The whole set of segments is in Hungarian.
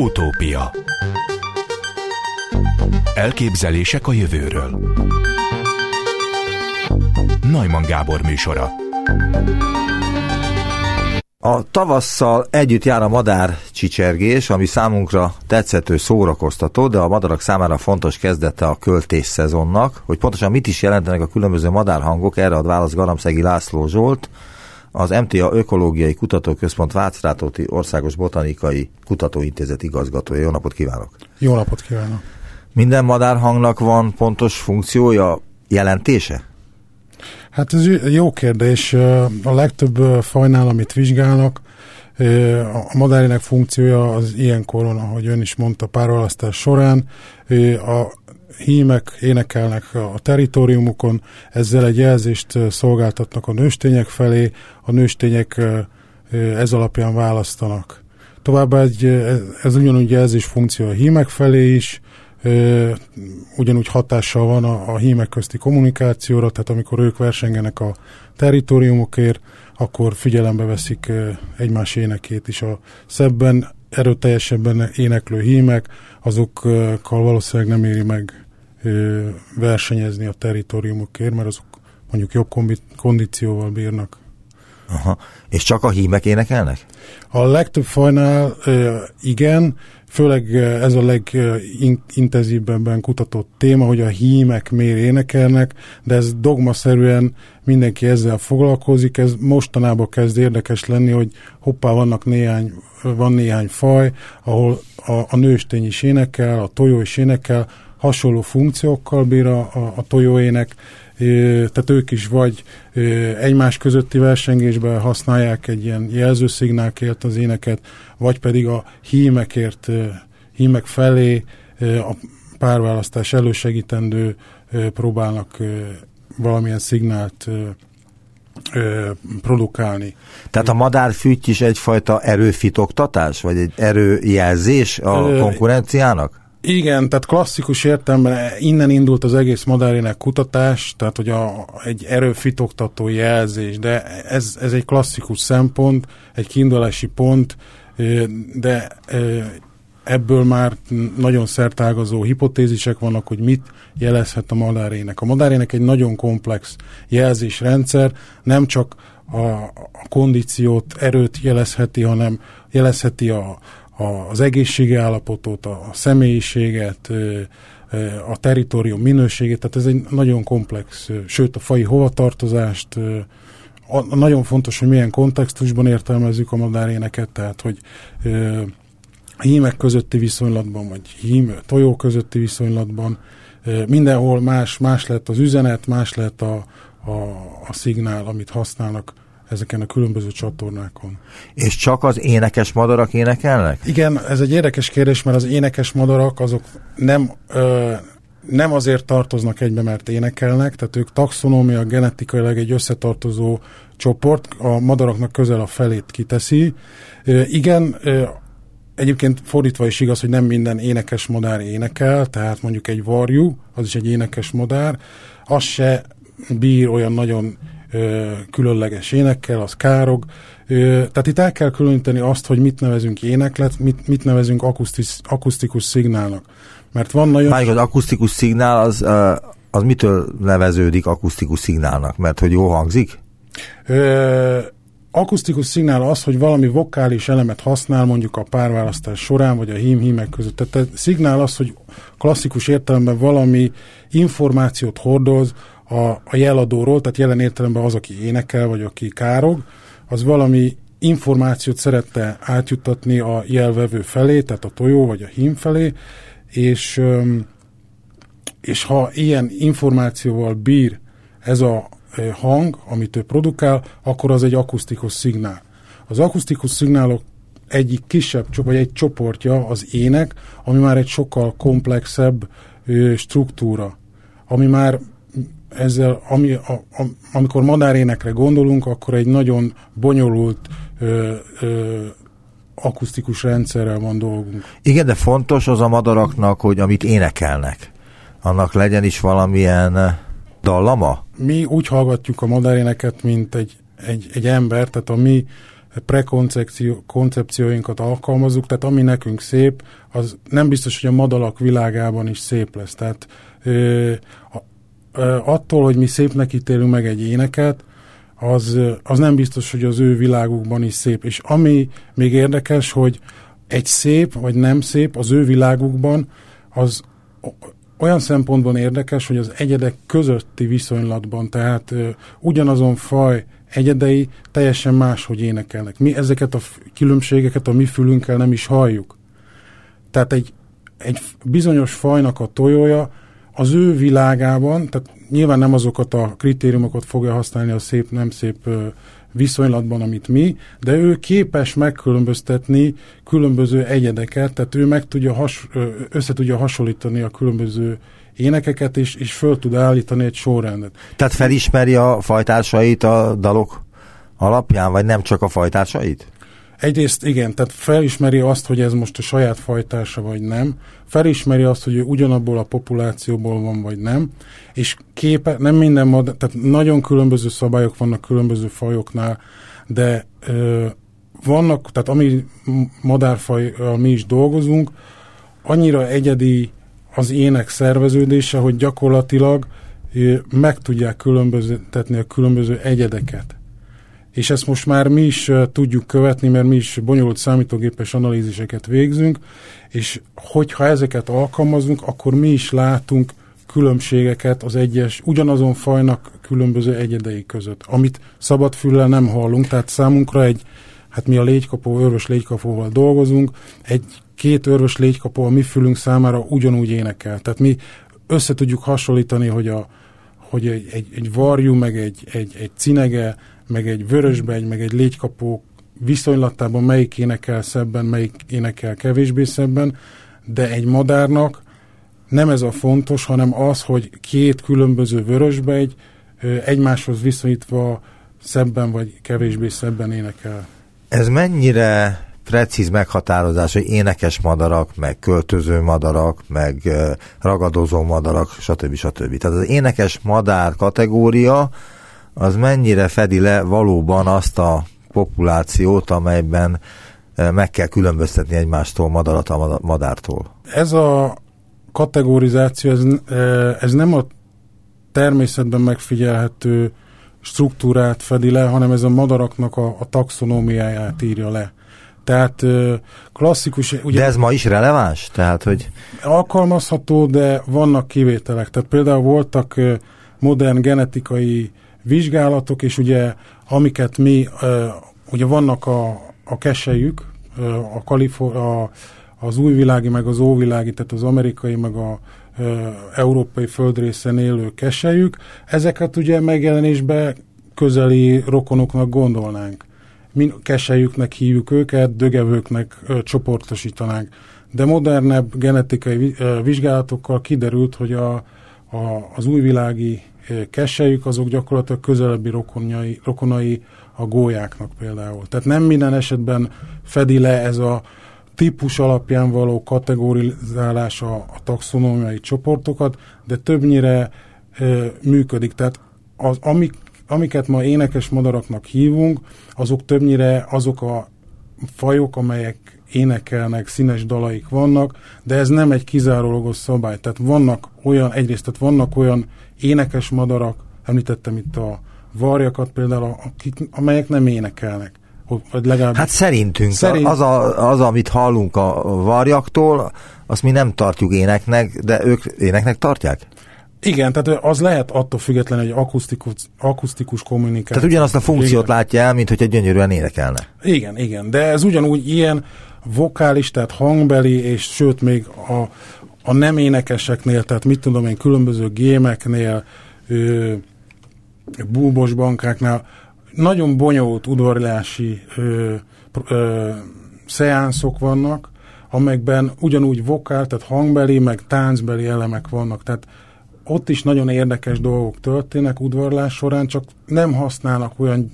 Utópia Elképzelések a jövőről Najman Gábor műsora A tavasszal együtt jár a madár csicsergés, ami számunkra tetszető szórakoztató, de a madarak számára fontos kezdete a költés szezonnak. Hogy pontosan mit is jelentenek a különböző madárhangok, erre ad választ Garamszegi László Zsolt, az MTA Ökológiai Kutatóközpont Vácrátóti Országos Botanikai Kutatóintézet igazgatója. Jó napot kívánok! Jó napot kívánok! Minden madárhangnak van pontos funkciója, jelentése? Hát ez jó kérdés. A legtöbb fajnál, amit vizsgálnak, a madárének funkciója az ilyenkoron, ahogy ön is mondta, párválasztás során. A hímek énekelnek a teritoriumukon, ezzel egy jelzést szolgáltatnak a nőstények felé, a nőstények ez alapján választanak. Továbbá egy, ez ugyanúgy jelzés funkció a hímek felé is, ugyanúgy hatással van a, a hímek közti kommunikációra, tehát amikor ők versengenek a teritoriumokért, akkor figyelembe veszik egymás énekét is. A szebben, erőteljesebben éneklő hímek, azokkal valószínűleg nem éri meg versenyezni a teritoriumokért, mert azok mondjuk jobb kondícióval bírnak. Aha. És csak a hímek énekelnek? A legtöbb fajnál igen, főleg ez a legintenzívebben kutatott téma, hogy a hímek miért énekelnek, de ez dogmaszerűen mindenki ezzel foglalkozik, ez mostanában kezd érdekes lenni, hogy hoppá, vannak néhány, van néhány faj, ahol a, a nőstény is énekel, a tojó is énekel, hasonló funkciókkal bír a, a, a tojóének, tehát ők is vagy egymás közötti versengésben használják egy ilyen jelzőszignálkért az éneket, vagy pedig a hímekért, hímek felé a párválasztás elősegítendő próbálnak valamilyen szignált produkálni. Tehát a madárfűty is egyfajta erőfitoktatás, vagy egy erőjelzés a konkurenciának? Igen, tehát klasszikus értelemben innen indult az egész madárének kutatás, tehát hogy a, egy erőfitoktató jelzés, de ez, ez egy klasszikus szempont, egy kiindulási pont, de ebből már nagyon szertágazó hipotézisek vannak, hogy mit jelezhet a madárének. A madárének egy nagyon komplex jelzésrendszer, nem csak a, a kondíciót, erőt jelezheti, hanem jelezheti a, az egészségi állapotot, a személyiséget, a teritorium minőségét, tehát ez egy nagyon komplex, sőt a fai hovatartozást, nagyon fontos, hogy milyen kontextusban értelmezzük a madáréneket, tehát hogy hímek közötti viszonylatban, vagy hím, tojó közötti viszonylatban, mindenhol más, más lett az üzenet, más lett a, a, a szignál, amit használnak ezeken a különböző csatornákon. És csak az énekes madarak énekelnek? Igen, ez egy érdekes kérdés, mert az énekes madarak azok nem, ö, nem azért tartoznak egybe, mert énekelnek, tehát ők taxonómia genetikailag egy összetartozó csoport, a madaraknak közel a felét kiteszi. Ö, igen, ö, Egyébként fordítva is igaz, hogy nem minden énekes madár énekel, tehát mondjuk egy varjú, az is egy énekes madár, az se bír olyan nagyon különleges énekkel, az károg. Tehát itt el kell különíteni azt, hogy mit nevezünk éneklet, mit, mit nevezünk akusztis, akusztikus szignálnak. Mert van nagyon... Várjuk, az akusztikus szignál az, az mitől neveződik akusztikus szignálnak? Mert hogy jó hangzik? Ö, akusztikus szignál az, hogy valami vokális elemet használ mondjuk a párválasztás során, vagy a hím-hímek között. Tehát a szignál az, hogy klasszikus értelemben valami információt hordoz a, a jeladóról, tehát jelen értelemben az, aki énekel, vagy aki károg, az valami információt szerette átjuttatni a jelvevő felé, tehát a tojó vagy a hím felé, és, és ha ilyen információval bír ez a hang, amit ő produkál, akkor az egy akusztikus szignál. Az akusztikus szignálok egyik kisebb, vagy egy csoportja az ének, ami már egy sokkal komplexebb struktúra, ami már ezzel, ami, a, a, amikor madárénekre gondolunk, akkor egy nagyon bonyolult ö, ö, akusztikus rendszerrel van dolgunk. Igen, de fontos az a madaraknak, hogy amit énekelnek, annak legyen is valamilyen dallama? Mi úgy hallgatjuk a madáréneket, mint egy, egy, egy ember, tehát a mi prekoncepcióinkat alkalmazzuk, tehát ami nekünk szép, az nem biztos, hogy a madalak világában is szép lesz. Tehát ö, ö, attól, hogy mi szépnek ítélünk meg egy éneket, az, az nem biztos, hogy az ő világukban is szép. És ami még érdekes, hogy egy szép vagy nem szép az ő világukban, az olyan szempontban érdekes, hogy az egyedek közötti viszonylatban, tehát ö, ugyanazon faj egyedei teljesen máshogy énekelnek. Mi ezeket a különbségeket a mi fülünkkel nem is halljuk. Tehát egy, egy bizonyos fajnak a tojója az ő világában, tehát nyilván nem azokat a kritériumokat fogja használni a szép, nem szép viszonylatban, amit mi, de ő képes megkülönböztetni különböző egyedeket, tehát ő meg tudja has, össze tudja hasonlítani a különböző énekeket, és, és föl tud állítani egy sorrendet. Tehát felismeri a fajtársait a dalok alapján, vagy nem csak a fajtársait? Egyrészt igen, tehát felismeri azt, hogy ez most a saját fajtársa vagy nem, felismeri azt, hogy ő ugyanabból a populációból van vagy nem, és képe, nem minden mod, tehát nagyon különböző szabályok vannak különböző fajoknál, de ö, vannak, tehát ami madárfajjal mi is dolgozunk, annyira egyedi az ének szerveződése, hogy gyakorlatilag meg tudják különböztetni a különböző egyedeket és ezt most már mi is tudjuk követni, mert mi is bonyolult számítógépes analíziseket végzünk, és hogyha ezeket alkalmazunk, akkor mi is látunk különbségeket az egyes, ugyanazon fajnak különböző egyedei között, amit szabad füllel nem hallunk, tehát számunkra egy, hát mi a légykapó, örvös légykapóval dolgozunk, egy két örvös légykapó a mi fülünk számára ugyanúgy énekel. Tehát mi össze tudjuk hasonlítani, hogy, a, hogy egy, egy, egy varjú, meg egy, egy, egy cinege, meg egy vörösbegy, meg egy légykapó viszonylatában melyik énekel szebben, melyik énekel kevésbé szebben, de egy madárnak nem ez a fontos, hanem az, hogy két különböző vörösbegy egymáshoz viszonyítva szebben vagy kevésbé szebben énekel. Ez mennyire precíz meghatározás, hogy énekes madarak, meg költöző madarak, meg ragadozó madarak, stb. stb. Tehát az énekes madár kategória az mennyire fedi le valóban azt a populációt, amelyben eh, meg kell különböztetni egymástól madarat a madártól. Ez a kategorizáció, ez, eh, ez nem a természetben megfigyelhető struktúrát fedi le, hanem ez a madaraknak a, a taxonómiáját írja le. Tehát eh, klasszikus... Ugye, de ez ma is releváns? Tehát, hogy... Alkalmazható, de vannak kivételek. Tehát például voltak modern genetikai vizsgálatok, és ugye amiket mi, ugye vannak a, a kesejük, a, Kalifor, a, az újvilági, meg az óvilági, tehát az amerikai, meg a európai földrészen élő kesejük, ezeket ugye megjelenésbe közeli rokonoknak gondolnánk. Mi kesejüknek hívjuk őket, dögevőknek ö, csoportosítanánk. De modernebb genetikai vizsgálatokkal kiderült, hogy a, a, az újvilági kesejük, azok gyakorlatilag közelebbi rokonai, rokonai a gólyáknak például. Tehát nem minden esetben fedi le ez a típus alapján való kategorizálás a, taxonómiai csoportokat, de többnyire e, működik. Tehát az, amik, amiket ma énekes madaraknak hívunk, azok többnyire azok a fajok, amelyek énekelnek, színes dalaik vannak, de ez nem egy kizárólagos szabály. Tehát vannak olyan, egyrészt, tehát vannak olyan énekes madarak, említettem itt a varjakat például, akik, amelyek nem énekelnek. Vagy legalább... Hát szerintünk Szerint... az, a, az, amit hallunk a varjaktól, azt mi nem tartjuk éneknek, de ők éneknek tartják? Igen, tehát az lehet attól függetlenül egy akusztikus, akusztikus kommunikáció. Tehát ugyanazt a funkciót igen. látja el, mint hogy egy gyönyörűen énekelne. Igen, igen, de ez ugyanúgy ilyen vokális, tehát hangbeli, és sőt még a, a nem énekeseknél, tehát mit tudom én, különböző gémeknél, ö, búbos bankáknál nagyon bonyolult udvarlási ö, ö, szeánszok vannak, amelyekben ugyanúgy vokál, tehát hangbeli, meg táncbeli elemek vannak, tehát ott is nagyon érdekes dolgok történnek udvarlás során, csak nem használnak olyan,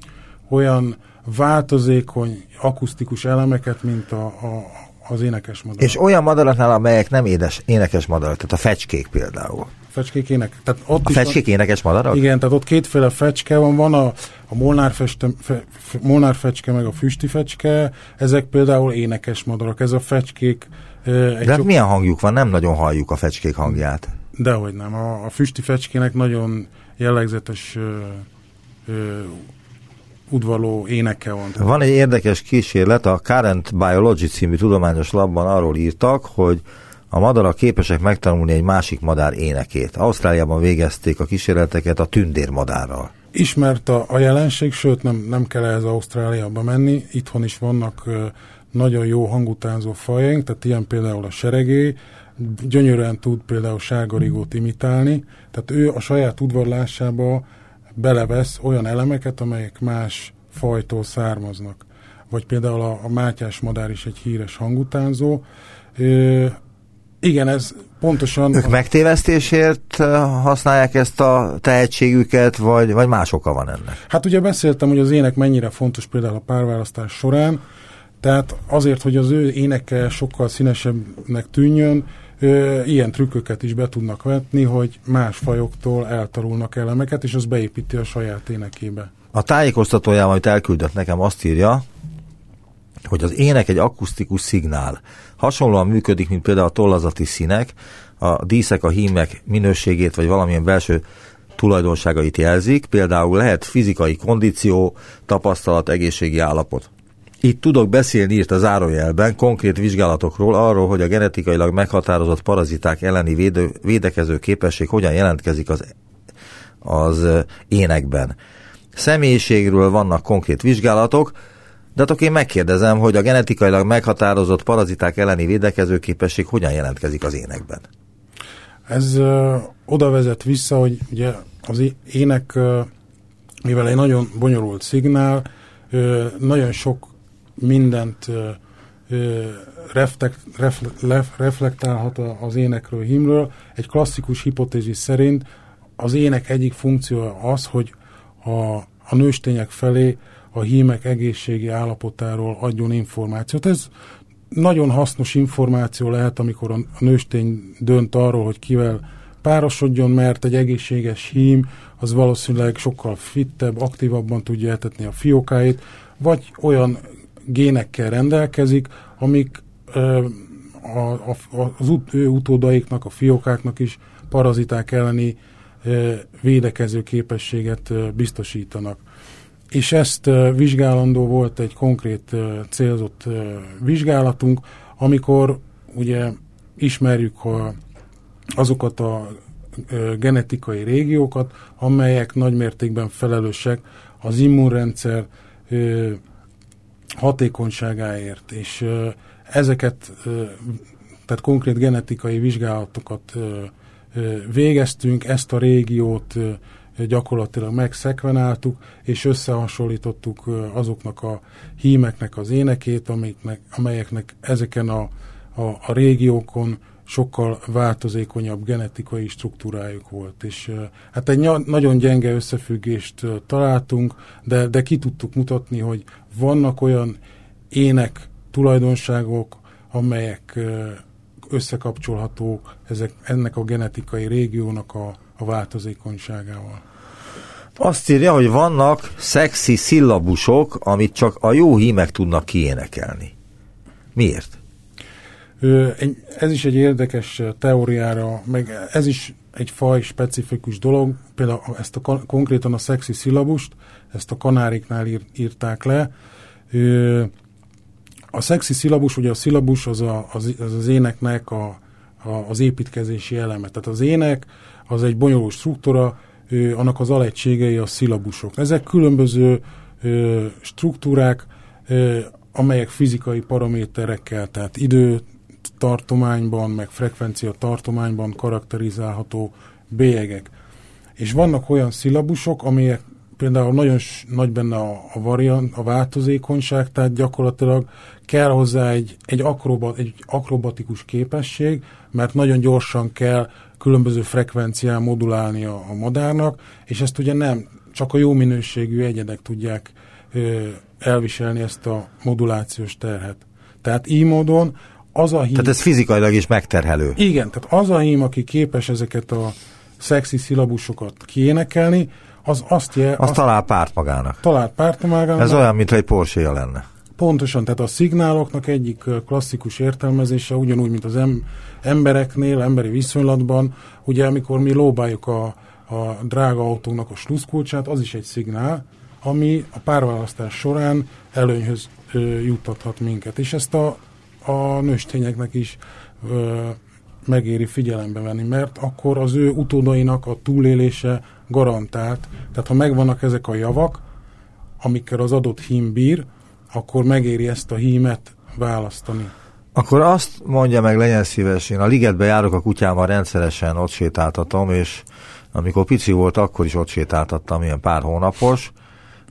olyan változékony akusztikus elemeket, mint a, a, az énekes madarak. És olyan madaraknál, amelyek nem édes, énekes madarak, tehát a fecskék például. fecskék ének. Tehát ott A is fecskék énekes madarak? Van, igen, tehát ott kétféle fecske van, van a, a molnár, feste, fe, molnár fecske, meg a füsti fecske, ezek például énekes madarak, ez a fecskék egy De hát sok- milyen hangjuk van? Nem nagyon halljuk a fecskék hangját. Dehogy nem. A, a füsti fecskének nagyon jellegzetes ö, ö, udvaló éneke van. Van egy érdekes kísérlet, a Current Biology című tudományos labban arról írtak, hogy a madarak képesek megtanulni egy másik madár énekét. Ausztráliában végezték a kísérleteket a tündérmadárral. Ismert a, a jelenség, sőt nem, nem kell ehhez Ausztráliába menni, itthon is vannak ö, nagyon jó hangutánzó fajaink, tehát ilyen például a seregély, gyönyörűen tud például sárgarigót imitálni, tehát ő a saját udvarlásába belevesz olyan elemeket, amelyek más fajtól származnak. Vagy például a, a mátyás madár is egy híres hangutánzó. Ö, igen, ez pontosan... Ők megtévesztésért eh, használják ezt a tehetségüket, vagy, vagy más oka van ennek? Hát ugye beszéltem, hogy az ének mennyire fontos például a párválasztás során, tehát azért, hogy az ő éneke sokkal színesebbnek tűnjön, ö, ilyen trükköket is be tudnak vetni, hogy más fajoktól eltarulnak elemeket, és az beépíti a saját énekébe. A tájékoztatójában, amit elküldött nekem, azt írja, hogy az ének egy akusztikus szignál. Hasonlóan működik, mint például a tollazati színek, a díszek, a hímek minőségét, vagy valamilyen belső tulajdonságait jelzik, például lehet fizikai kondíció, tapasztalat, egészségi állapot. Itt tudok beszélni, írt a zárójelben, konkrét vizsgálatokról arról, hogy a genetikailag meghatározott paraziták elleni védő, védekező képesség hogyan jelentkezik az, az énekben. Személyiségről vannak konkrét vizsgálatok, de hát akkor én megkérdezem, hogy a genetikailag meghatározott paraziták elleni védekező képesség hogyan jelentkezik az énekben. Ez ö, oda vezet vissza, hogy ugye az ének, ö, mivel egy nagyon bonyolult szignál, ö, nagyon sok mindent ö, ö, reftek, ref, lef, reflektálhat az énekről, himről. Egy klasszikus hipotézis szerint az ének egyik funkciója az, hogy a, a nőstények felé a hímek egészségi állapotáról adjon információt. Ez nagyon hasznos információ lehet, amikor a nőstény dönt arról, hogy kivel párosodjon, mert egy egészséges hím az valószínűleg sokkal fittebb, aktívabban tudja etetni a fiókáit, vagy olyan génekkel rendelkezik, amik a, a, az ut, ő utódaiknak, a fiókáknak is paraziták elleni védekező képességet biztosítanak. És ezt ö, vizsgálandó volt egy konkrét ö, célzott vizsgálatunk, amikor ugye ismerjük a, azokat a genetikai régiókat, amelyek nagymértékben felelősek az immunrendszer hatékonyságáért, és ezeket, tehát konkrét genetikai vizsgálatokat végeztünk, ezt a régiót gyakorlatilag megszekvenáltuk, és összehasonlítottuk azoknak a hímeknek az énekét, amiknek, amelyeknek ezeken a, a, a régiókon sokkal változékonyabb genetikai struktúrájuk volt. És hát egy nagyon gyenge összefüggést találtunk, de, de ki tudtuk mutatni, hogy vannak olyan ének tulajdonságok, amelyek összekapcsolhatók ezek, ennek a genetikai régiónak a, a változékonyságával. Azt írja, hogy vannak szexi szillabusok, amit csak a jó hímek tudnak kiénekelni. Miért? Ez is egy érdekes teóriára, meg ez is egy faj specifikus dolog, például ezt a, kon- konkrétan a szexi szilabust, ezt a kanáriknál ír, írták le. A szexi szilabus, ugye a szilabus az a, az, az, az éneknek a, a, az építkezési eleme. Tehát az ének az egy bonyolult struktúra, annak az alegységei a szilabusok. Ezek különböző struktúrák, amelyek fizikai paraméterekkel, tehát idő tartományban, meg frekvencia tartományban karakterizálható bélyegek. És vannak olyan szilabusok, amelyek például nagyon nagy benne a, a variant, a változékonyság, tehát gyakorlatilag kell hozzá egy, egy, akrobat, egy akrobatikus képesség, mert nagyon gyorsan kell különböző frekvencián modulálni a, a madárnak, és ezt ugye nem csak a jó minőségű egyedek tudják ö, elviselni ezt a modulációs terhet. Tehát így módon az a hím... Tehát ez fizikailag is megterhelő. Igen, tehát az a hím, aki képes ezeket a szexi szilabusokat kiénekelni, az azt jel... Azt, azt talál párt magának. Talált párt magának. Ez olyan, mintha egy porsche lenne. Pontosan, tehát a szignáloknak egyik klasszikus értelmezése, ugyanúgy, mint az em- embereknél, emberi viszonylatban, ugye amikor mi lóbáljuk a, a drága autónak a sluszkulcsát, az is egy szignál, ami a párválasztás során előnyhöz ö, juttathat minket. És ezt a, a nőstényeknek is ö, megéri figyelembe venni, mert akkor az ő utódainak a túlélése garantált. Tehát ha megvannak ezek a javak, amikkel az adott hím bír, akkor megéri ezt a hímet választani. Akkor azt mondja meg, legyen szíves, én a ligetbe járok a kutyámmal rendszeresen, ott sétáltatom, és amikor pici volt, akkor is ott sétáltattam, ilyen pár hónapos,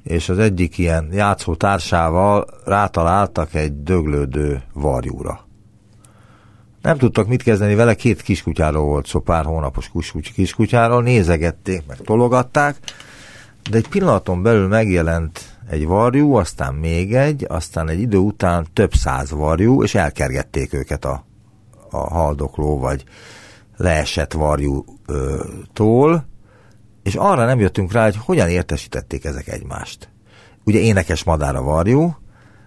és az egyik ilyen játszó társával rátaláltak egy döglődő varjúra. Nem tudtak mit kezdeni vele, két kiskutyáról volt szó, pár hónapos kiskutyáról, nézegették, meg tologatták, de egy pillanaton belül megjelent egy varjú, aztán még egy, aztán egy idő után több száz varjú, és elkergették őket a, a haldokló, vagy leesett varjútól, és arra nem jöttünk rá, hogy hogyan értesítették ezek egymást. Ugye énekes madár a varjú,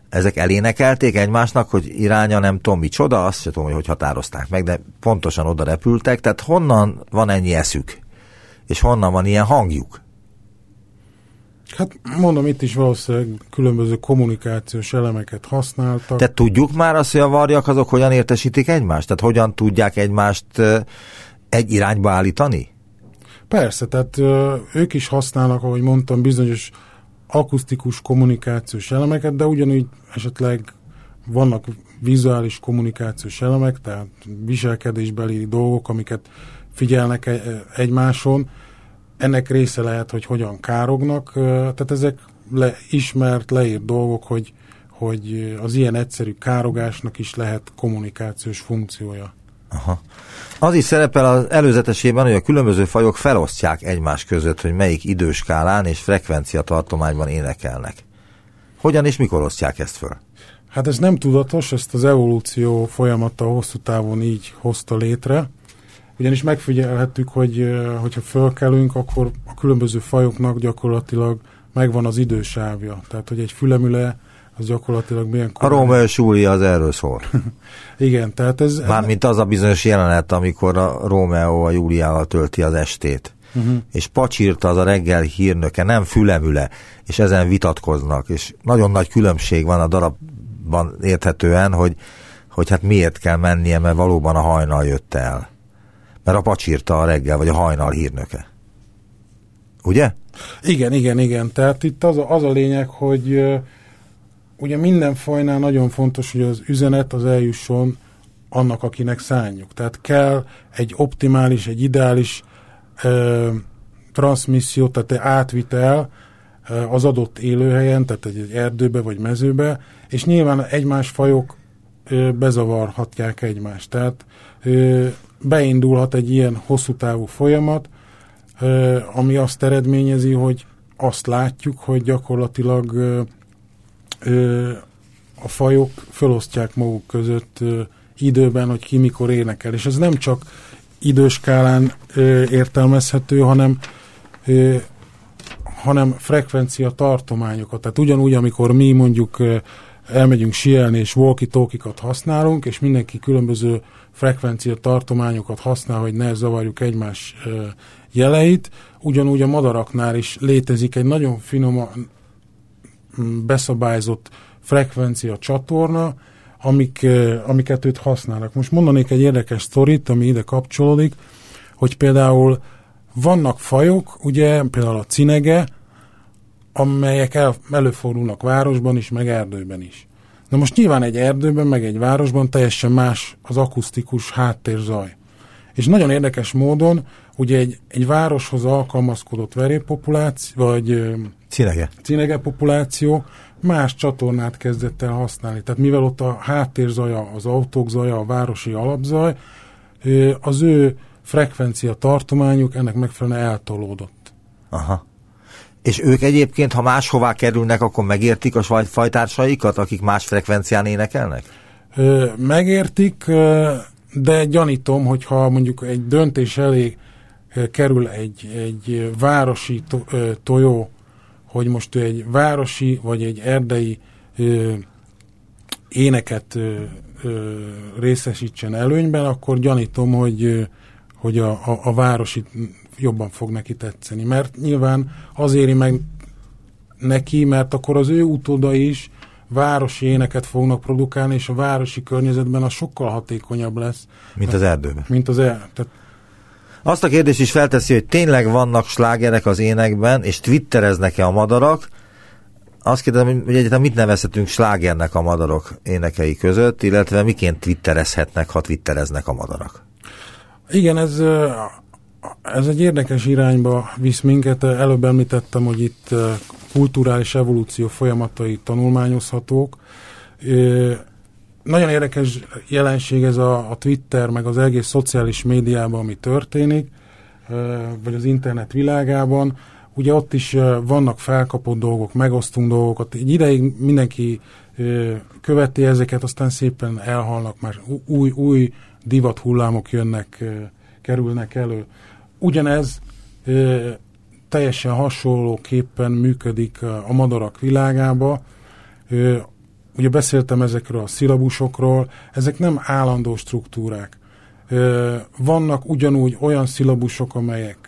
ezek elénekelték egymásnak, hogy iránya nem tudom micsoda, azt sem tudom, hogy határozták meg, de pontosan oda repültek, tehát honnan van ennyi eszük? És honnan van ilyen hangjuk? Hát mondom, itt is valószínűleg különböző kommunikációs elemeket használtak. Tehát tudjuk már azt, hogy a varjak azok hogyan értesítik egymást? Tehát hogyan tudják egymást egy irányba állítani? Persze, tehát ők is használnak, ahogy mondtam, bizonyos akusztikus kommunikációs elemeket, de ugyanúgy esetleg vannak vizuális kommunikációs elemek, tehát viselkedésbeli dolgok, amiket figyelnek egymáson, ennek része lehet, hogy hogyan kárognak, tehát ezek le, ismert, leírt dolgok, hogy, hogy az ilyen egyszerű károgásnak is lehet kommunikációs funkciója. Aha. Az is szerepel az előzetesében, hogy a különböző fajok felosztják egymás között, hogy melyik időskálán és frekvencia tartományban énekelnek. Hogyan és mikor osztják ezt föl? Hát ez nem tudatos, ezt az evolúció folyamata hosszú távon így hozta létre. Ugyanis megfigyelhettük, hogy hogyha fölkelünk, akkor a különböző fajoknak gyakorlatilag megvan az idősávja. Tehát, hogy egy fülemüle az gyakorlatilag milyen. A Rómeó és Júlia az erről szól. Igen, tehát ez... Mármint az a bizonyos jelenet, amikor a Rómeó a Júliával tölti az estét. Uh-huh. És pacsírta az a reggel hírnöke, nem fülemüle, és ezen vitatkoznak, és nagyon nagy különbség van a darabban érthetően, hogy, hogy hát miért kell mennie, mert valóban a hajnal jött el. Mert a pacsírta a reggel, vagy a hajnal hírnöke. Ugye? Igen, igen, igen. Tehát itt az a, az a lényeg, hogy ugye minden fajnál nagyon fontos, hogy az üzenet az eljusson annak, akinek szánjuk. Tehát kell egy optimális, egy ideális ö, transmisszió, tehát átvitel ö, az adott élőhelyen, tehát egy, egy erdőbe vagy mezőbe, és nyilván egymás fajok ö, bezavarhatják egymást. Tehát ö, beindulhat egy ilyen hosszú távú folyamat, ö, ami azt eredményezi, hogy azt látjuk, hogy gyakorlatilag ö, a fajok felosztják maguk között időben, hogy ki mikor énekel. És ez nem csak időskálán értelmezhető, hanem hanem frekvencia tartományokat. Tehát ugyanúgy, amikor mi mondjuk elmegyünk sielni, és walkie-talkie-kat használunk, és mindenki különböző frekvencia tartományokat használ, hogy ne zavarjuk egymás jeleit, ugyanúgy a madaraknál is létezik egy nagyon finom beszabályzott frekvencia csatorna, amik, amiket őt használnak. Most mondanék egy érdekes sztorit, ami ide kapcsolódik, hogy például vannak fajok, ugye például a cinege, amelyek el, előfordulnak városban is, meg erdőben is. Na most nyilván egy erdőben, meg egy városban teljesen más az akusztikus háttérzaj. És nagyon érdekes módon, ugye egy, egy városhoz alkalmazkodott verőpopuláció, vagy Cinege. Cinege populáció más csatornát kezdett el használni. Tehát mivel ott a háttérzaja, az autók zaja, a városi alapzaj, az ő frekvencia tartományuk ennek megfelelően eltolódott. Aha. És ők egyébként, ha máshová kerülnek, akkor megértik a fajtársaikat, akik más frekvencián énekelnek? Megértik, de gyanítom, hogyha mondjuk egy döntés elég kerül egy, egy városi to, tojó, hogy most ő egy városi vagy egy erdei ö, éneket ö, ö, részesítsen előnyben, akkor gyanítom, hogy, hogy a, a, a városi jobban fog neki tetszeni. Mert nyilván az éri meg neki, mert akkor az ő utóda is városi éneket fognak produkálni, és a városi környezetben az sokkal hatékonyabb lesz. Mint az erdőben. Mint az erdőben. Azt a kérdést is felteszi, hogy tényleg vannak slágerek az énekben, és twittereznek-e a madarak. Azt kérdezem, hogy egyáltalán mit nevezhetünk slágernek a madarok énekei között, illetve miként twitterezhetnek, ha twittereznek a madarak? Igen, ez, ez egy érdekes irányba visz minket. Előbb említettem, hogy itt kulturális evolúció folyamatai tanulmányozhatók. Nagyon érdekes jelenség ez a, a Twitter, meg az egész szociális médiában, ami történik, vagy az internet világában. Ugye ott is vannak felkapott dolgok, megosztunk dolgokat. Egy ideig mindenki követi ezeket, aztán szépen elhalnak, már új, új divat hullámok jönnek, kerülnek elő. Ugyanez teljesen hasonlóképpen működik a madarak világába. Ugye beszéltem ezekről a szilabusokról, ezek nem állandó struktúrák. Vannak ugyanúgy olyan szilabusok, amelyek,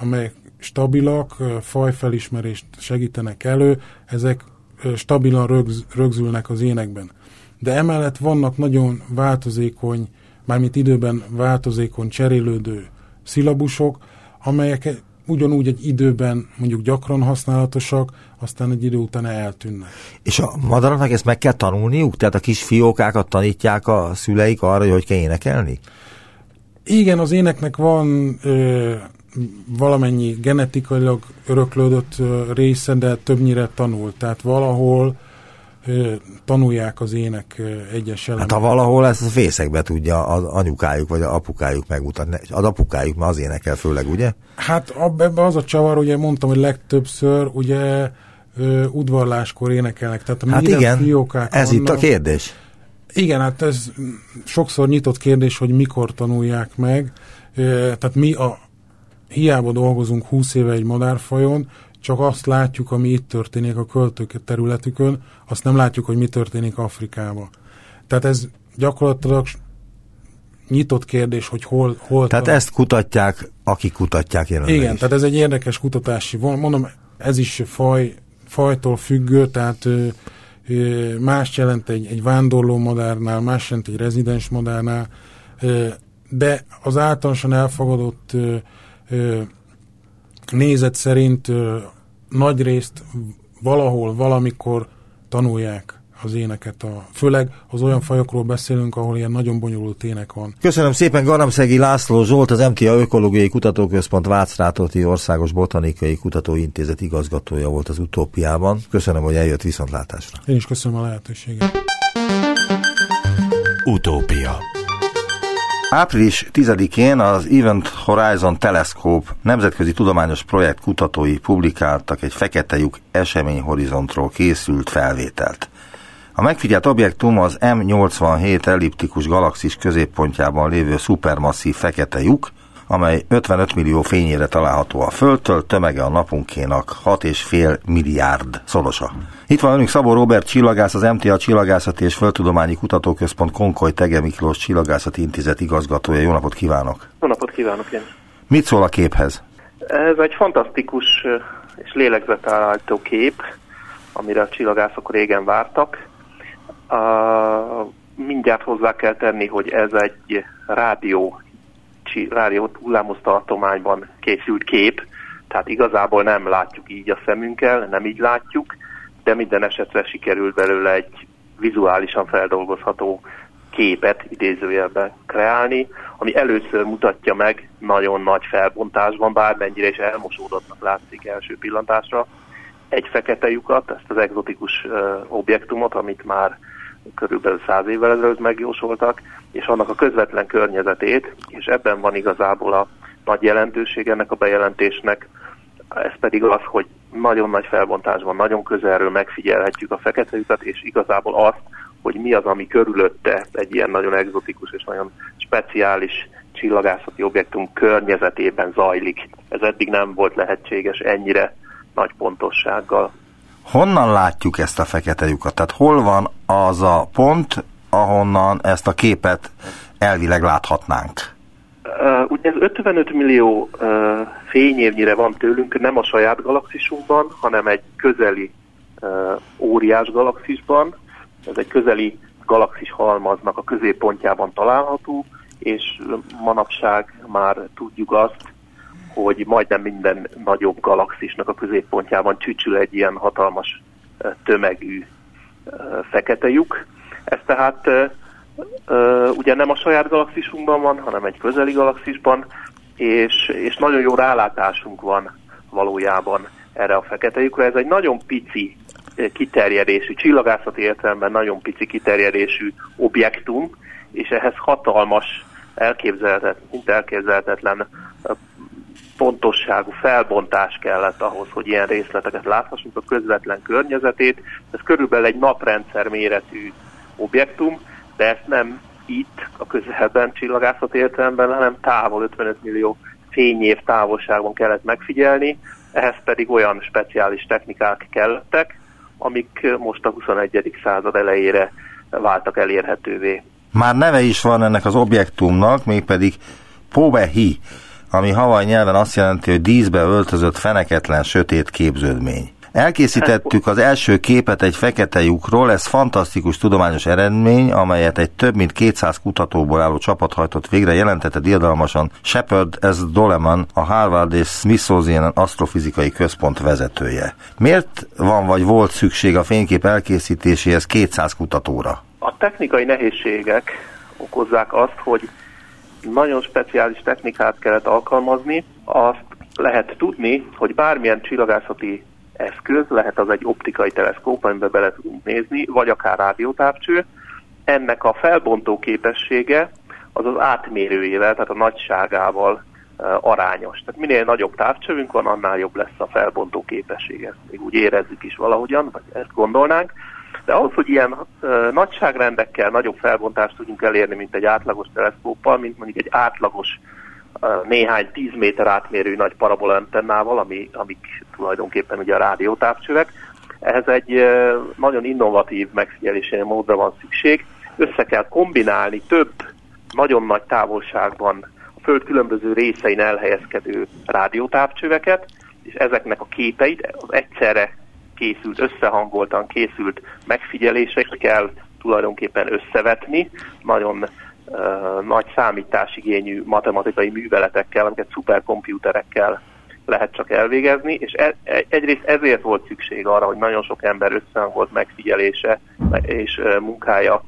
amelyek stabilak, fajfelismerést segítenek elő, ezek stabilan rögz, rögzülnek az énekben. De emellett vannak nagyon változékony, mármint időben változékony, cserélődő szilabusok, amelyek ugyanúgy egy időben mondjuk gyakran használatosak, aztán egy idő után eltűnnek. És a madaraknak ezt meg kell tanulniuk? Tehát a kis fiókákat tanítják a szüleik arra, hogy hogy kell énekelni? Igen, az éneknek van ö, valamennyi genetikailag öröklődött ö, része, de többnyire tanult. Tehát valahol tanulják az ének egyes elemeket. Hát ha valahol ezt a fészekbe tudja az anyukájuk vagy az apukájuk megmutatni, az apukájuk ma az énekel főleg, ugye? Hát ebben az a csavar, ugye mondtam, hogy legtöbbször ugye udvarláskor énekelnek. Tehát hát igen, ez vannak, itt a kérdés. Igen, hát ez sokszor nyitott kérdés, hogy mikor tanulják meg. Tehát mi a hiába dolgozunk 20 éve egy madárfajon, csak azt látjuk, ami itt történik a költők területükön, azt nem látjuk, hogy mi történik Afrikában. Tehát ez gyakorlatilag nyitott kérdés, hogy hol... hol tehát ezt kutatják, akik kutatják jelenleg Igen, is. tehát ez egy érdekes kutatási, mondom, ez is faj, fajtól függő, tehát ö, ö, más jelent egy, egy vándorló madárnál, más jelent egy rezidens madárnál, ö, de az általánosan elfogadott ö, ö, nézet szerint ö, nagy részt valahol, valamikor tanulják az éneket. A, főleg az olyan fajokról beszélünk, ahol ilyen nagyon bonyolult ének van. Köszönöm szépen Garamszegi László Zsolt, az MTA Ökológiai Kutatóközpont Vácrátoti Országos Botanikai Kutatóintézet igazgatója volt az utópiában. Köszönöm, hogy eljött viszontlátásra. Én is köszönöm a lehetőséget. Utópia Április 10-én az Event Horizon Telescope nemzetközi tudományos projekt kutatói publikáltak egy fekete lyuk eseményhorizontról készült felvételt. A megfigyelt objektum az M87 elliptikus galaxis középpontjában lévő szupermasszív fekete lyuk, amely 55 millió fényére található a Földtől, tömege a napunkénak 6,5 milliárd szorosa. Itt van önünk Szabó Robert csillagász, az MTA Csillagászati és Földtudományi Kutatóközpont Konkoly Tege Miklós Csillagászati Intézet igazgatója. Jó napot kívánok! Jó napot kívánok én! Mit szól a képhez? Ez egy fantasztikus és lélegzetállító kép, amire a csillagászok régen vártak. Uh, mindjárt hozzá kell tenni, hogy ez egy rádió rádiót hullámos tartományban készült kép, tehát igazából nem látjuk így a szemünkkel, nem így látjuk, de minden esetre sikerült belőle egy vizuálisan feldolgozható képet idézőjelben kreálni, ami először mutatja meg nagyon nagy felbontásban, bármennyire is elmosódottnak látszik első pillantásra, egy fekete lyukat, ezt az egzotikus objektumot, amit már körülbelül száz évvel ezelőtt megjósoltak, és annak a közvetlen környezetét, és ebben van igazából a nagy jelentőség ennek a bejelentésnek, ez pedig az, hogy nagyon nagy felbontásban, nagyon közelről megfigyelhetjük a fekete lyukat, és igazából azt, hogy mi az, ami körülötte egy ilyen nagyon egzotikus és nagyon speciális csillagászati objektum környezetében zajlik. Ez eddig nem volt lehetséges ennyire nagy pontossággal. Honnan látjuk ezt a fekete lyukat? Tehát hol van az a pont, ahonnan ezt a képet elvileg láthatnánk? Uh, ugye ez 55 millió uh, fényévnyire van tőlünk, nem a saját galaxisunkban, hanem egy közeli uh, óriás galaxisban. Ez egy közeli galaxis halmaznak a középpontjában található, és manapság már tudjuk azt, hogy majdnem minden nagyobb galaxisnak a középpontjában csücsül egy ilyen hatalmas tömegű fekete lyuk. Ez tehát ugye nem a saját galaxisunkban van, hanem egy közeli galaxisban, és, és nagyon jó rálátásunk van valójában erre a fekete lyukra. Ez egy nagyon pici kiterjedésű, csillagászati értelemben nagyon pici kiterjedésű objektum, és ehhez hatalmas, elképzelhetetlen, elképzelhetetlen pontosságú felbontás kellett ahhoz, hogy ilyen részleteket láthassunk a közvetlen környezetét. Ez körülbelül egy naprendszer méretű objektum, de ezt nem itt, a közelben csillagászat értelemben, hanem távol 55 millió fényév távolságban kellett megfigyelni, ehhez pedig olyan speciális technikák kellettek, amik most a 21. század elejére váltak elérhetővé. Már neve is van ennek az objektumnak, mégpedig Pobehi, ami havaj nyelven azt jelenti, hogy díszbe öltözött feneketlen sötét képződmény. Elkészítettük az első képet egy fekete lyukról, ez fantasztikus tudományos eredmény, amelyet egy több mint 200 kutatóból álló csapat hajtott végre, jelentette diadalmasan Shepard S. Doleman, a Harvard és Smithsonian Asztrofizikai Központ vezetője. Miért van vagy volt szükség a fénykép elkészítéséhez 200 kutatóra? A technikai nehézségek okozzák azt, hogy nagyon speciális technikát kellett alkalmazni. Azt lehet tudni, hogy bármilyen csillagászati eszköz, lehet az egy optikai teleszkóp, amiben bele tudunk nézni, vagy akár rádiótávcső. Ennek a felbontó képessége az az átmérőjével, tehát a nagyságával uh, arányos. Tehát minél nagyobb távcsövünk van, annál jobb lesz a felbontó képessége. Ezt még úgy érezzük is valahogyan, vagy ezt gondolnánk. De ahhoz, hogy ilyen uh, nagyságrendekkel nagyobb felbontást tudjunk elérni, mint egy átlagos teleszkóppal, mint mondjuk egy átlagos uh, néhány tíz méter átmérő nagy parabola antennával, ami, amik tulajdonképpen ugye a rádiótávcsövek, ehhez egy uh, nagyon innovatív megfigyelési módra van szükség. Össze kell kombinálni több nagyon nagy távolságban a Föld különböző részein elhelyezkedő rádiótávcsöveket, és ezeknek a képeit az egyszerre készült, összehangoltan készült megfigyelések kell tulajdonképpen összevetni, nagyon uh, nagy számításigényű matematikai műveletekkel, amiket szuperkomputerekkel lehet csak elvégezni, és e, e, egyrészt ezért volt szükség arra, hogy nagyon sok ember összehangolt megfigyelése és uh, munkája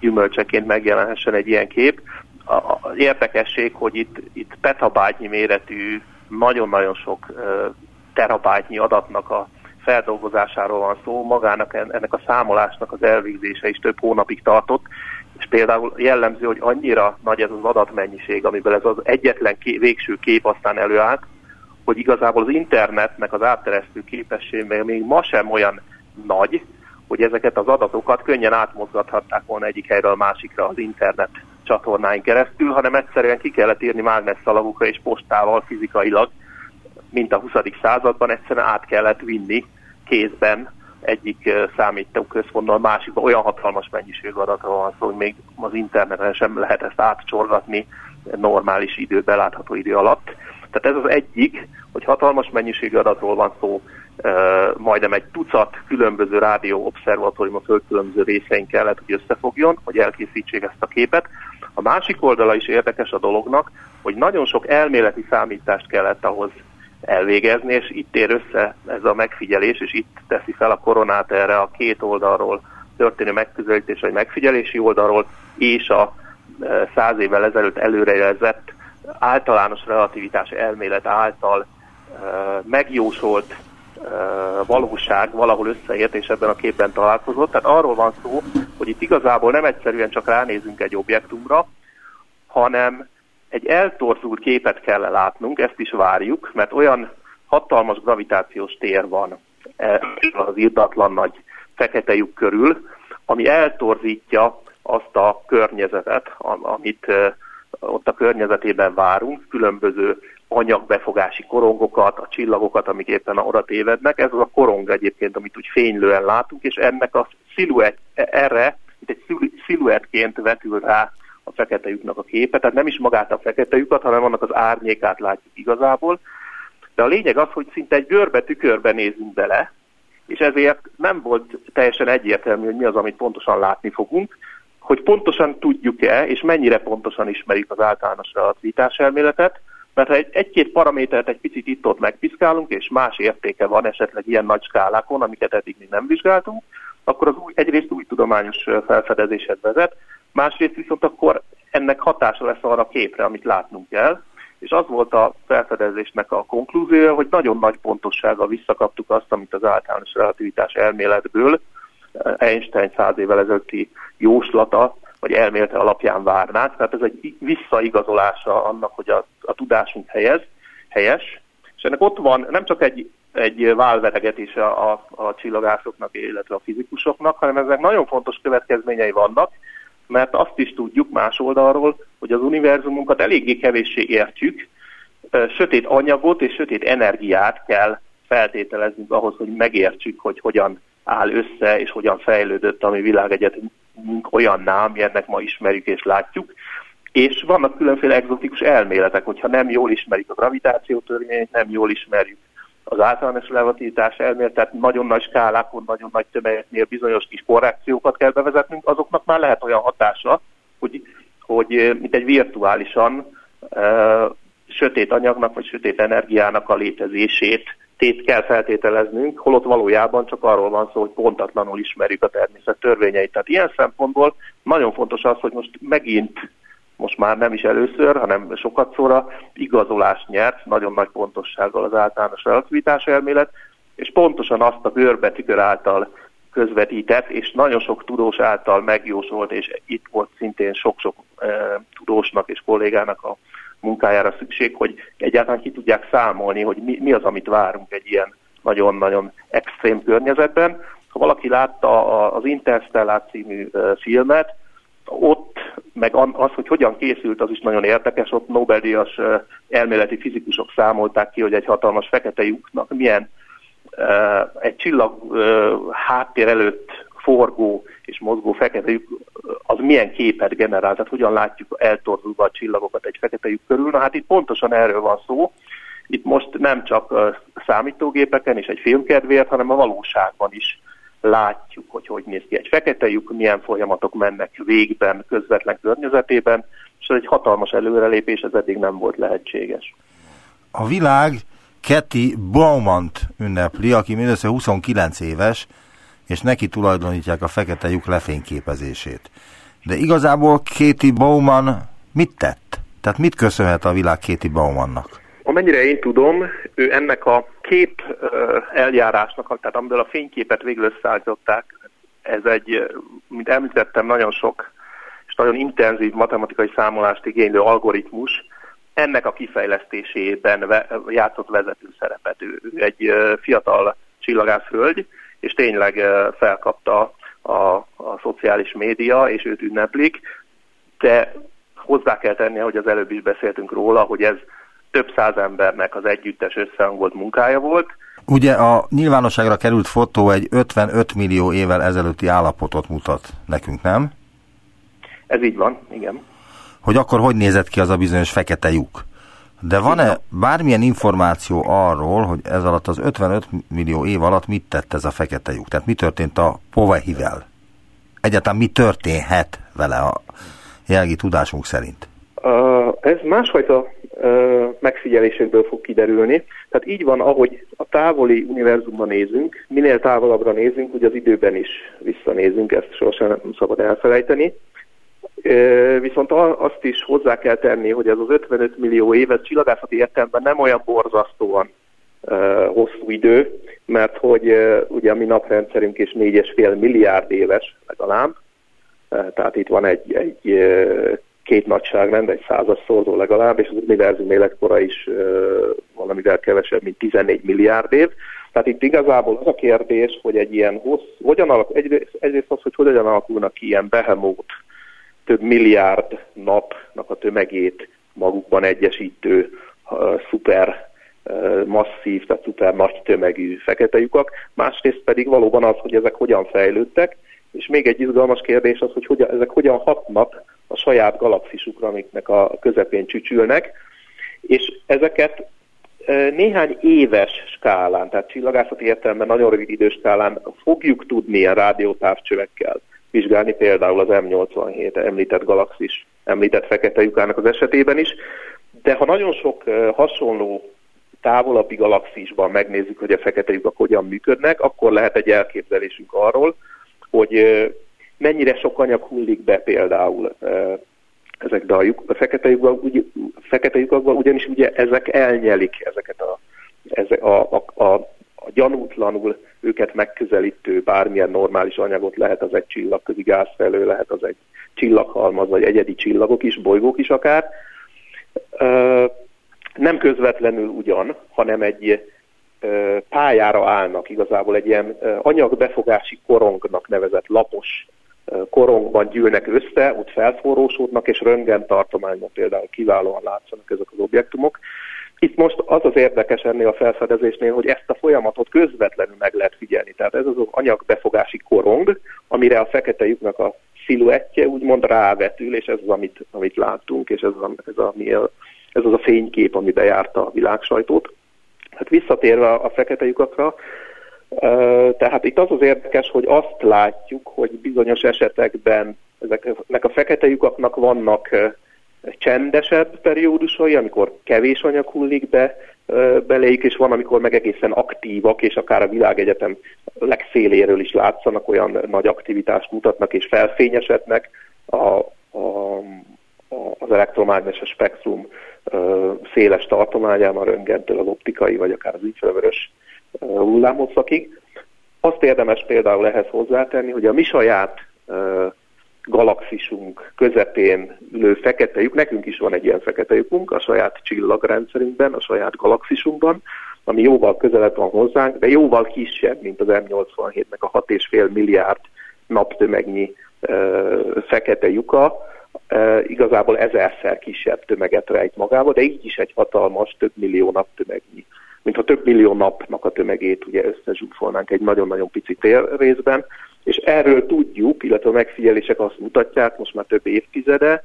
gyümölcseként megjelenhessen egy ilyen kép. Az érdekesség, hogy itt, itt petabájtnyi méretű, nagyon-nagyon sok uh, terabájtnyi adatnak a feldolgozásáról van szó, magának ennek a számolásnak az elvégzése is több hónapig tartott, és például jellemző, hogy annyira nagy ez az adatmennyiség, amiből ez az egyetlen ké- végső kép aztán előállt, hogy igazából az internetnek az átteresztő képessége még ma sem olyan nagy, hogy ezeket az adatokat könnyen átmozgathatták volna egyik helyről másikra az internet csatornáin keresztül, hanem egyszerűen ki kellett írni mágnesszalagokra és postával fizikailag, mint a 20. században egyszerűen át kellett vinni kézben egyik számítóközpontban a másikban olyan hatalmas mennyiségű adatról van szó, hogy még az interneten sem lehet ezt átcsorgatni normális idő, belátható idő alatt. Tehát ez az egyik, hogy hatalmas mennyiségű adatról van szó, majdnem egy tucat különböző rádió obszervatórium a föld különböző részein kellett, hogy összefogjon, hogy elkészítsék ezt a képet. A másik oldala is érdekes a dolognak, hogy nagyon sok elméleti számítást kellett ahhoz elvégezni, és itt ér össze ez a megfigyelés, és itt teszi fel a koronát erre a két oldalról történő megközelítés, vagy megfigyelési oldalról, és a e, száz évvel ezelőtt előrejelzett általános relativitás elmélet által e, megjósolt e, valóság valahol összeért, és ebben a képben találkozott. Tehát arról van szó, hogy itt igazából nem egyszerűen csak ránézünk egy objektumra, hanem egy eltorzult képet kell látnunk, ezt is várjuk, mert olyan hatalmas gravitációs tér van e, az irdatlan nagy fekete lyuk körül, ami eltorzítja azt a környezetet, amit e, ott a környezetében várunk, különböző anyagbefogási korongokat, a csillagokat, amik éppen oda tévednek. Ez az a korong egyébként, amit úgy fénylően látunk, és ennek a sziluett, erre, mint egy sziluettként vetül rá a fekete lyuknak a képe, tehát nem is magát a fekete lyukat, hanem annak az árnyékát látjuk igazából. De a lényeg az, hogy szinte egy görbe tükörbe nézünk bele, és ezért nem volt teljesen egyértelmű, hogy mi az, amit pontosan látni fogunk, hogy pontosan tudjuk-e, és mennyire pontosan ismerjük az általános relativitás elméletet, mert ha egy, egy-két paramétert egy picit itt-ott megpiszkálunk, és más értéke van esetleg ilyen nagy skálákon, amiket eddig még nem vizsgáltunk, akkor az új, egyrészt új tudományos felfedezéshez vezet, másrészt viszont akkor ennek hatása lesz arra a képre, amit látnunk kell, és az volt a felfedezésnek a konklúziója, hogy nagyon nagy pontossággal visszakaptuk azt, amit az általános relativitás elméletből Einstein száz évvel ezelőtti jóslata, vagy elmélete alapján várnánk. Tehát ez egy visszaigazolása annak, hogy a, a tudásunk helyez, helyes, és ennek ott van nem csak egy, egy válveregetés a, a, a csillagászoknak, illetve a fizikusoknak, hanem ezek nagyon fontos következményei vannak, mert azt is tudjuk más oldalról, hogy az univerzumunkat eléggé kevéssé értjük, sötét anyagot és sötét energiát kell feltételeznünk ahhoz, hogy megértsük, hogy hogyan áll össze, és hogyan fejlődött a mi világegyetemünk olyanná, ami ennek ma ismerjük és látjuk. És vannak különféle egzotikus elméletek, hogyha nem jól ismerjük a gravitáció törvényét, nem jól ismerjük az általános relativitás elmélet, tehát nagyon nagy skálákon, nagyon nagy tömegeknél bizonyos kis korrekciókat kell bevezetnünk, azoknak már lehet olyan hatása, hogy, hogy mint egy virtuálisan uh, sötét anyagnak vagy sötét energiának a létezését tét kell feltételeznünk, holott valójában csak arról van szó, hogy pontatlanul ismerjük a természet törvényeit. Tehát ilyen szempontból nagyon fontos az, hogy most megint, most már nem is először, hanem sokat szóra igazolást nyert, nagyon nagy pontossággal az általános relativitás elmélet, és pontosan azt a görbetükör által közvetített, és nagyon sok tudós által megjósolt, és itt volt szintén sok-sok e, tudósnak és kollégának a munkájára szükség, hogy egyáltalán ki tudják számolni, hogy mi, mi az, amit várunk egy ilyen nagyon-nagyon extrém környezetben. Ha valaki látta az Interstellar című filmet, ott, meg az, hogy hogyan készült, az is nagyon érdekes, ott Nobel-díjas elméleti fizikusok számolták ki, hogy egy hatalmas fekete lyuknak milyen egy csillag háttér előtt forgó és mozgó fekete lyuk, az milyen képet generál, tehát hogyan látjuk eltorzulva a csillagokat egy fekete lyuk körül. Na hát itt pontosan erről van szó. Itt most nem csak számítógépeken és egy filmkedvéért, hanem a valóságban is látjuk, hogy hogy néz ki egy fekete lyuk, milyen folyamatok mennek végben, közvetlen környezetében, és ez egy hatalmas előrelépés, ez eddig nem volt lehetséges. A világ Keti Baumant ünnepli, aki mindössze 29 éves, és neki tulajdonítják a fekete lyuk lefényképezését. De igazából Kéti Bauman mit tett? Tehát mit köszönhet a világ Kéti Baumannak? Amennyire én tudom, ő ennek a kép eljárásnak, tehát amiből a fényképet végül összeállították, ez egy, mint említettem, nagyon sok és nagyon intenzív matematikai számolást igénylő algoritmus, ennek a kifejlesztésében játszott vezető szerepet. Ő egy fiatal csillagászhölgy, és tényleg felkapta a, a szociális média, és őt ünneplik, de hozzá kell tenni, hogy az előbb is beszéltünk róla, hogy ez több száz embernek az együttes összehangolt munkája volt. Ugye a nyilvánosságra került fotó egy 55 millió évvel ezelőtti állapotot mutat nekünk, nem? Ez így van, igen. Hogy akkor hogy nézett ki az a bizonyos fekete lyuk? De van-e bármilyen információ arról, hogy ez alatt az 55 millió év alatt mit tett ez a fekete lyuk? Tehát mi történt a Povehivel? Egyáltalán mi történhet vele a jelenlegi tudásunk szerint? Ez másfajta megfigyelésekből fog kiderülni. Tehát így van, ahogy a távoli univerzumban nézünk, minél távolabbra nézünk, ugye az időben is visszanézünk, ezt sosem nem szabad elfelejteni. Viszont azt is hozzá kell tenni, hogy ez az 55 millió évet csillagászati értelemben nem olyan borzasztóan hosszú idő, mert hogy ugye a mi naprendszerünk is 4,5 milliárd éves legalább, tehát itt van egy, egy két nagyságrend, egy százas szorzó legalább, és az univerzum életkora is valamivel kevesebb, mint 14 milliárd év. Tehát itt igazából az a kérdés, hogy egy ilyen hossz, hogyan alakul, egyrészt, egyrészt az, hogy hogyan alakulnak ki ilyen behemót több milliárd napnak a tömegét magukban egyesítő uh, szuper uh, masszív, tehát szuper nagy tömegű fekete lyukak, másrészt pedig valóban az, hogy ezek hogyan fejlődtek, és még egy izgalmas kérdés az, hogy hogyan, ezek hogyan hatnak a saját galaxisukra, amiknek a közepén csücsülnek, és ezeket néhány éves skálán, tehát csillagászati értelemben nagyon rövid időskálán fogjuk tudni ilyen rádiótávcsövekkel vizsgálni, például az M87 említett galaxis, említett fekete lyukának az esetében is, de ha nagyon sok hasonló távolabbi galaxisban megnézzük, hogy a fekete lyukak hogyan működnek, akkor lehet egy elképzelésünk arról, hogy mennyire sok anyag hullik be például ezekbe a, lyuk, a fekete, lyukakba, ugy, fekete lyukakba, ugyanis ugye ezek elnyelik ezeket a, ezek a, a, a, a gyanútlanul őket megközelítő bármilyen normális anyagot, lehet az egy csillagközi gázfelő, lehet az egy csillaghalmaz, vagy egyedi csillagok is, bolygók is akár. Nem közvetlenül ugyan, hanem egy pályára állnak igazából egy ilyen anyagbefogási korongnak nevezett lapos korongban gyűlnek össze, ott felforrósódnak, és röntgen tartományban például kiválóan látszanak ezek az objektumok. Itt most az az érdekes ennél a felfedezésnél, hogy ezt a folyamatot közvetlenül meg lehet figyelni. Tehát ez az anyagbefogási korong, amire a fekete lyuknak a sziluettje úgymond rávetül, és ez az, amit, amit láttunk, és ez, a, ez, a, ez az a fénykép, ami bejárta a világsajtót. Hát visszatérve a fekete lyukakra, tehát itt az az érdekes, hogy azt látjuk, hogy bizonyos esetekben ezeknek a fekete lyukaknak vannak csendesebb periódusai, amikor kevés anyag hullik be beléjük, és van, amikor meg egészen aktívak, és akár a világegyetem legszéléről is látszanak, olyan nagy aktivitást mutatnak, és felfényesednek. A, a, az elektromágneses spektrum széles tartományában, a röntgentől az optikai, vagy akár az infravörös hullámhosszakig. Azt érdemes például ehhez hozzátenni, hogy a mi saját galaxisunk közepén ülő fekete lyuk, nekünk is van egy ilyen fekete lyukunk a saját csillagrendszerünkben, a saját galaxisunkban, ami jóval közelebb van hozzánk, de jóval kisebb, mint az M87-nek a 6,5 milliárd naptömegnyi ö, fekete lyuka, e, igazából ezerszer kisebb tömeget rejt magába, de így is egy hatalmas, több millió naptömegnyi mintha több millió napnak a tömegét ugye összezsúfolnánk egy nagyon-nagyon pici térrészben, és erről tudjuk, illetve a megfigyelések azt mutatják most már több évtizede,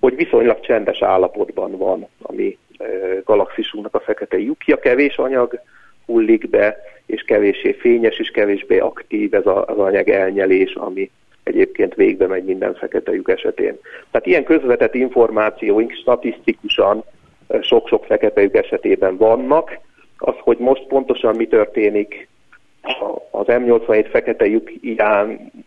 hogy viszonylag csendes állapotban van a mi e, galaxisunknak a fekete lyukja, kevés anyag hullik be, és kevéssé fényes, és kevésbé aktív ez a, az anyag elnyelés, ami egyébként végbe megy minden fekete lyuk esetén. Tehát ilyen közvetett információink statisztikusan e, sok-sok fekete lyuk esetében vannak, az, hogy most pontosan mi történik az M87 fekete lyuk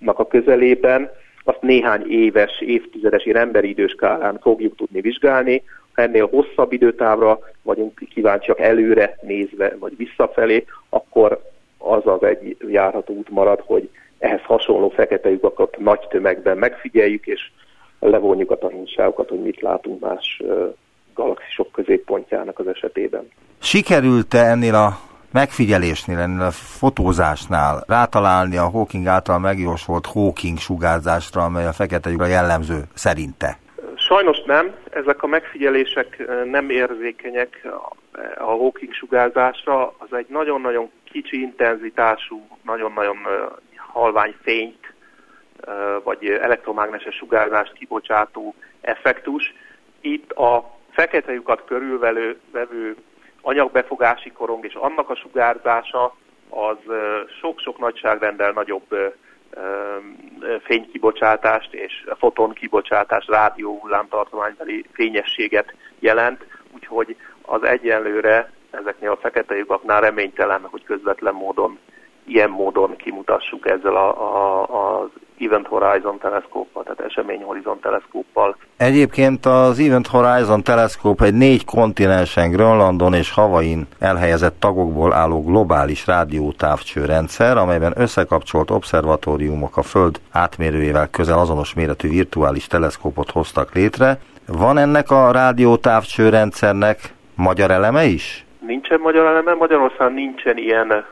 a közelében, azt néhány éves, évtizedes ilyen emberi időskálán fogjuk tudni vizsgálni. Ha ennél hosszabb időtávra vagyunk kíváncsiak előre nézve, vagy visszafelé, akkor az az egy járható út marad, hogy ehhez hasonló fekete lyukakat nagy tömegben megfigyeljük, és levonjuk a tanulságokat, hogy mit látunk más galaxisok középpontjának az esetében. Sikerült-e ennél a megfigyelésnél, ennél a fotózásnál rátalálni a Hawking által megjósolt Hawking sugárzásra, amely a fekete lyukra jellemző szerinte? Sajnos nem. Ezek a megfigyelések nem érzékenyek a Hawking sugárzásra. Az egy nagyon-nagyon kicsi intenzitású, nagyon-nagyon halvány fényt, vagy elektromágneses sugárzást kibocsátó effektus. Itt a fekete lyukat körülvevő anyagbefogási korong és annak a sugárzása az sok-sok nagyságrendel nagyobb fénykibocsátást és fotonkibocsátást, rádió hullámtartománybeli fényességet jelent, úgyhogy az egyenlőre ezeknél a fekete lyukaknál reménytelen, hogy közvetlen módon, ilyen módon kimutassuk ezzel a, a, az Event Horizon teleszkóppal, tehát esemény horizon teleszkóppal. Egyébként az Event Horizon teleszkóp egy négy kontinensen, Grönlandon és Havain elhelyezett tagokból álló globális rádiótávcsőrendszer, amelyben összekapcsolt obszervatóriumok a Föld átmérőjével közel azonos méretű virtuális teleszkópot hoztak létre. Van ennek a rádiótávcsőrendszernek magyar eleme is? Nincsen magyar eleme, Magyarországon nincsen ilyen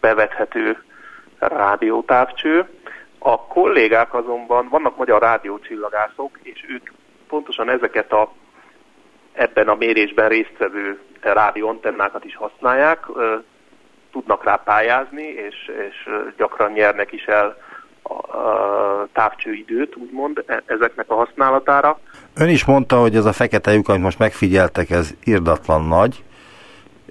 bevethető rádiótávcső A kollégák azonban, vannak magyar rádiócsillagászok, és ők pontosan ezeket a ebben a mérésben résztvevő rádióantennákat is használják, tudnak rá pályázni, és, és gyakran nyernek is el a, távcsőidőt, úgymond, e, ezeknek a használatára. Ön is mondta, hogy ez a fekete lyuk, amit most megfigyeltek, ez irdatlan nagy.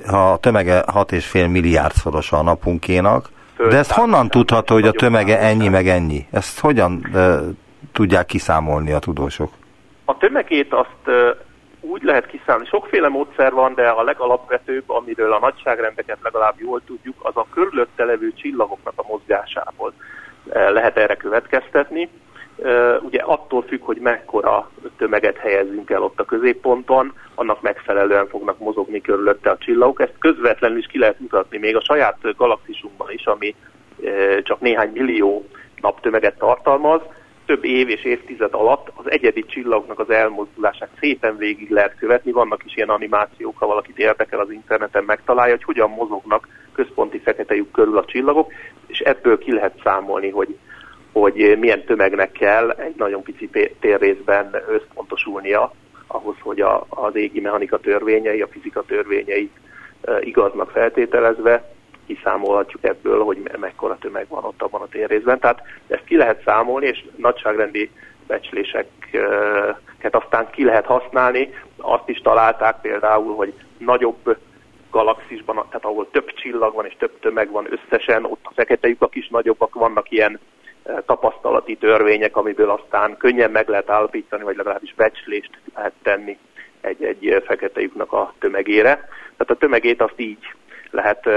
Ha a tömege 6,5 milliárd szorosa a napunkénak, de ezt honnan tudható, hogy a tömege ennyi meg ennyi? Ezt hogyan e, tudják kiszámolni a tudósok? A tömegét azt e, úgy lehet kiszámolni, sokféle módszer van, de a legalapvetőbb, amiről a nagyságrendeket legalább jól tudjuk, az a körülötte levő csillagoknak a mozgásából e, lehet erre következtetni. Ugye attól függ, hogy mekkora tömeget helyezünk el ott a középponton, annak megfelelően fognak mozogni körülötte a csillagok. Ezt közvetlenül is ki lehet mutatni még a saját galaxisunkban is, ami csak néhány millió naptömeget tartalmaz, több év és évtized alatt az egyedi csillagnak az elmozdulását szépen végig lehet követni. Vannak is ilyen animációk, ha valakit érdekel az interneten megtalálja, hogy hogyan mozognak központi fekete körül a csillagok, és ebből ki lehet számolni, hogy, hogy milyen tömegnek kell egy nagyon pici térrészben összpontosulnia ahhoz, hogy a, az égi mechanika törvényei, a fizika törvényei e, igaznak feltételezve kiszámolhatjuk ebből, hogy mekkora tömeg van ott abban a térrészben. Tehát ezt ki lehet számolni, és nagyságrendi becsléseket aztán ki lehet használni. Azt is találták például, hogy nagyobb galaxisban, tehát ahol több csillag van és több tömeg van összesen, ott a fekete lyukak is nagyobbak, vannak ilyen tapasztalati törvények, amiből aztán könnyen meg lehet állapítani, vagy legalábbis becslést lehet tenni egy-egy fekete lyuknak a tömegére. Tehát a tömegét azt így lehet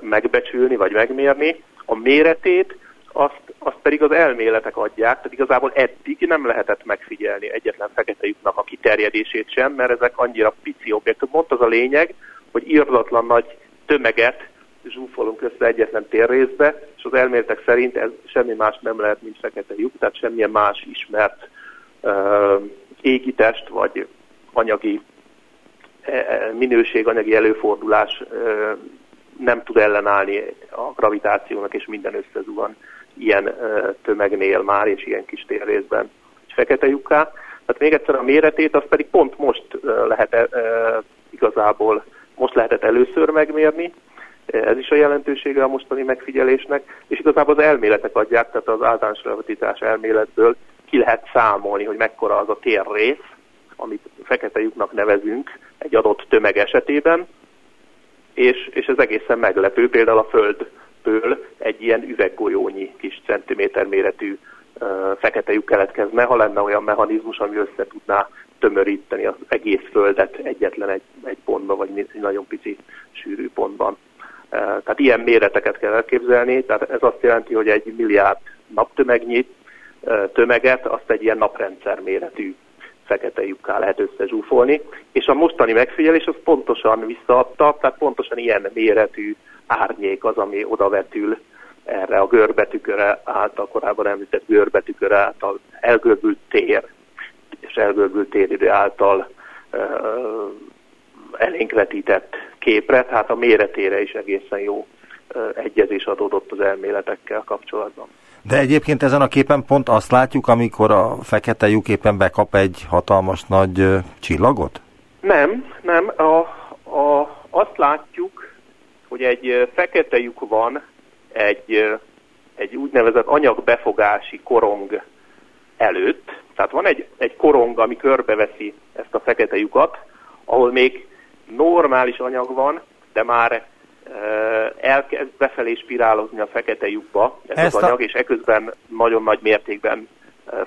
megbecsülni vagy megmérni. A méretét azt, azt pedig az elméletek adják, tehát igazából eddig nem lehetett megfigyelni egyetlen fekete lyuknak a kiterjedését sem, mert ezek annyira pici objektumok. Pont az a lényeg, hogy írdatlan nagy tömeget zsúfolunk össze egyetlen térrészbe, és az elméletek szerint ez semmi más nem lehet, mint fekete lyuk, tehát semmilyen más ismert uh, égitest vagy anyagi minőség, anyagi előfordulás nem tud ellenállni a gravitációnak, és minden összezuhan ilyen tömegnél már, és ilyen kis térrészben egy fekete lyukká. Tehát még egyszer a méretét, az pedig pont most lehet igazából, most lehetett először megmérni, ez is a jelentősége a mostani megfigyelésnek, és igazából az elméletek adják, tehát az általános relativitás elméletből ki lehet számolni, hogy mekkora az a térrész, amit fekete lyuknak nevezünk egy adott tömeg esetében, és, és ez egészen meglepő, például a Földből egy ilyen üveggolyónyi kis centiméter méretű uh, fekete lyuk keletkezne, ha lenne olyan mechanizmus, ami össze tudná tömöríteni az egész Földet egyetlen egy, egy pontban, vagy egy nagyon pici sűrű pontban. Tehát ilyen méreteket kell elképzelni, tehát ez azt jelenti, hogy egy milliárd naptömegnyi tömeget, azt egy ilyen naprendszer méretű fekete lyukká lehet összezsúfolni, és a mostani megfigyelés az pontosan visszaadta, tehát pontosan ilyen méretű árnyék az, ami odavetül erre a görbetűköre által, korábban említett görbetűköre által elgörbült tér, és elgörbült téridő által elénk vetített képre, tehát a méretére is egészen jó egyezés adódott az elméletekkel kapcsolatban. De egyébként ezen a képen pont azt látjuk, amikor a fekete lyuk éppen bekap egy hatalmas nagy csillagot? Nem, nem. A, a, azt látjuk, hogy egy fekete lyuk van egy, egy úgynevezett anyagbefogási korong előtt. Tehát van egy, egy korong, ami körbeveszi ezt a fekete lyukat, ahol még normális anyag van, de már elkezd befelé spirálozni a fekete lyukba ez Ezt az anyag, a... és eközben nagyon nagy mértékben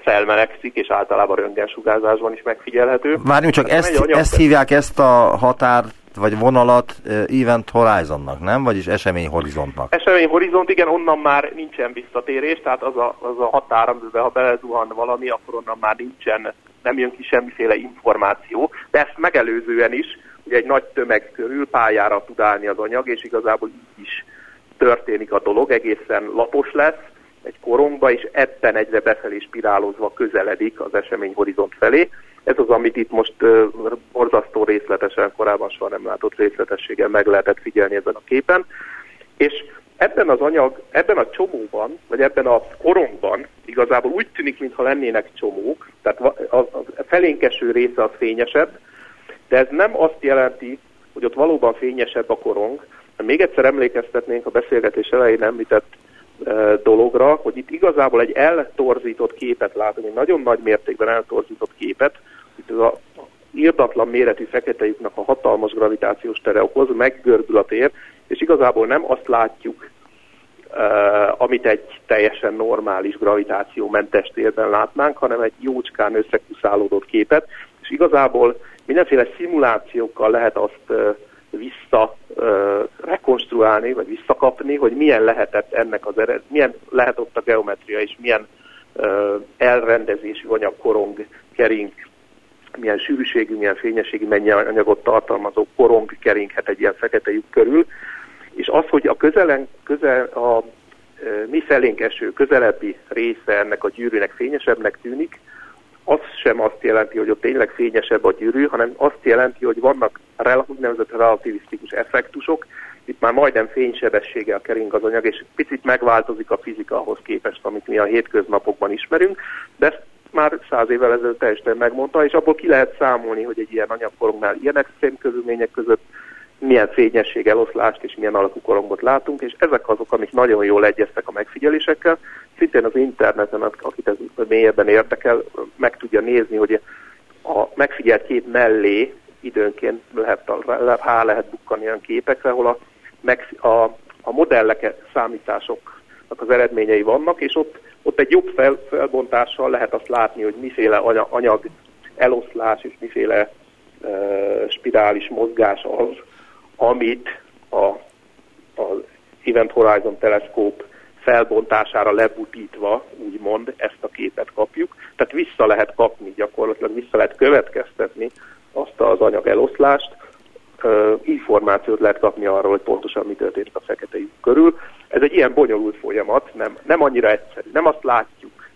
felmelegszik, és általában röntgensugárzásban is megfigyelhető. Várjunk csak, ezt, anyag... ezt hívják ezt a határt, vagy vonalat Event Horizonnak, nem? Vagyis esemény horizontnak. Esemény horizont, igen, onnan már nincsen visszatérés, tehát az a, az a határ, amiben ha belezuhan valami, akkor onnan már nincsen, nem jön ki semmiféle információ, de ezt megelőzően is ugye egy nagy tömeg körül pályára tud állni az anyag, és igazából így is történik a dolog, egészen lapos lesz egy korongba, és ebben egyre befelé spirálozva közeledik az esemény horizont felé. Ez az, amit itt most uh, borzasztó részletesen, korábban soha nem látott részletességgel meg lehetett figyelni ezen a képen. És ebben az anyag, ebben a csomóban, vagy ebben a korongban igazából úgy tűnik, mintha lennének csomók, tehát a, a felénkeső része az fényesebb, de ez nem azt jelenti, hogy ott valóban fényesebb a korong. Még egyszer emlékeztetnénk a beszélgetés elején említett e, dologra, hogy itt igazából egy eltorzított képet látunk, egy nagyon nagy mértékben eltorzított képet, itt az a írdatlan méretű fekete lyuknak a hatalmas gravitációs tere okoz, meggörbül a tér, és igazából nem azt látjuk, uh, amit egy teljesen normális gravitációmentes térben látnánk, hanem egy jócskán összekuszálódott képet, és igazából mindenféle szimulációkkal lehet azt vissza rekonstruálni, vagy visszakapni, hogy milyen lehetett ennek az ered, milyen lehet ott a geometria, és milyen elrendezésű anyagkorong kering milyen sűrűségű, milyen fényességű, mennyi anyagot tartalmazó korong keringhet egy ilyen fekete lyuk körül, és az, hogy a közelen, közel, a mi felénk eső közelebbi része ennek a gyűrűnek fényesebbnek tűnik, az sem azt jelenti, hogy ott tényleg fényesebb a gyűrű, hanem azt jelenti, hogy vannak úgynevezett relativisztikus effektusok, itt már majdnem fénysebességgel kering az anyag, és picit megváltozik a fizika ahhoz képest, amit mi a hétköznapokban ismerünk, de ezt már száz évvel ezelőtt teljesen megmondta, és abból ki lehet számolni, hogy egy ilyen anyagkorongnál ilyen extrém körülmények között milyen fényesség eloszlást és milyen alakú korongot látunk, és ezek azok, amik nagyon jól egyeztek a megfigyelésekkel. Szintén az interneten, akit ez mélyebben érdekel, meg tudja nézni, hogy a megfigyelt kép mellé időnként lehet, rá lehet bukkani olyan képekre, ahol a, meg, a, a modellek számításoknak az eredményei vannak, és ott ott egy jobb fel, felbontással lehet azt látni, hogy miféle anyag eloszlás és miféle uh, spirális mozgás az, amit a, az Event Horizon teleszkóp felbontására lebutítva, úgymond, ezt a képet kapjuk. Tehát vissza lehet kapni, gyakorlatilag vissza lehet következtetni azt az anyag eloszlást, információt lehet kapni arról, hogy pontosan mi történt a fekete lyuk körül. Ez egy ilyen bonyolult folyamat, nem, nem annyira egyszerű. Nem azt látjuk,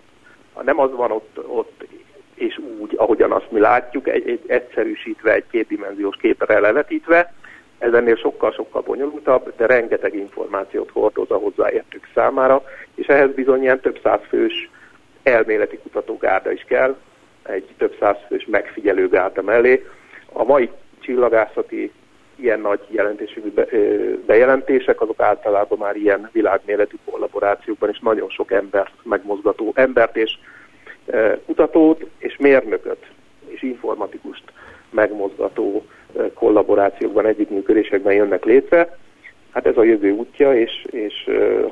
nem az van ott, ott és úgy, ahogyan azt mi látjuk, egy, egy egyszerűsítve, egy kétdimenziós képre levetítve. Ez ennél sokkal-sokkal bonyolultabb, de rengeteg információt hordoz a hozzáértők számára, és ehhez bizony ilyen több száz fős elméleti kutatógárda is kell, egy több száz fős megfigyelőgárda mellé. A mai csillagászati ilyen nagy jelentésű bejelentések, azok általában már ilyen világméretű kollaborációkban, és nagyon sok embert megmozgató, embert és kutatót, és mérnököt, és informatikust megmozgató kollaborációkban, együttműködésekben jönnek létre. Hát ez a jövő útja, és, és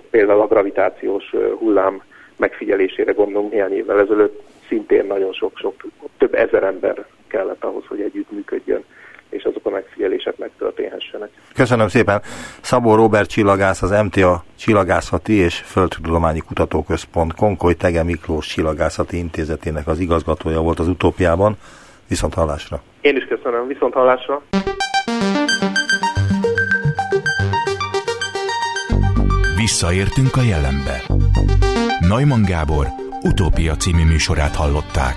például a gravitációs hullám megfigyelésére gondolom néhány évvel ezelőtt szintén nagyon sok-sok, több ezer ember kellett ahhoz, hogy együttműködjön és azok a megfigyelések megtörténhessenek. Köszönöm szépen. Szabó Robert csillagász, az MTA Csillagászati és Földtudományi Kutatóközpont Konkoly Tege Miklós Csillagászati Intézetének az igazgatója volt az utópiában. Viszont hallásra. Én is köszönöm. Viszont hallásra. Visszaértünk a jelenbe. Neumann Gábor utópia című műsorát hallották.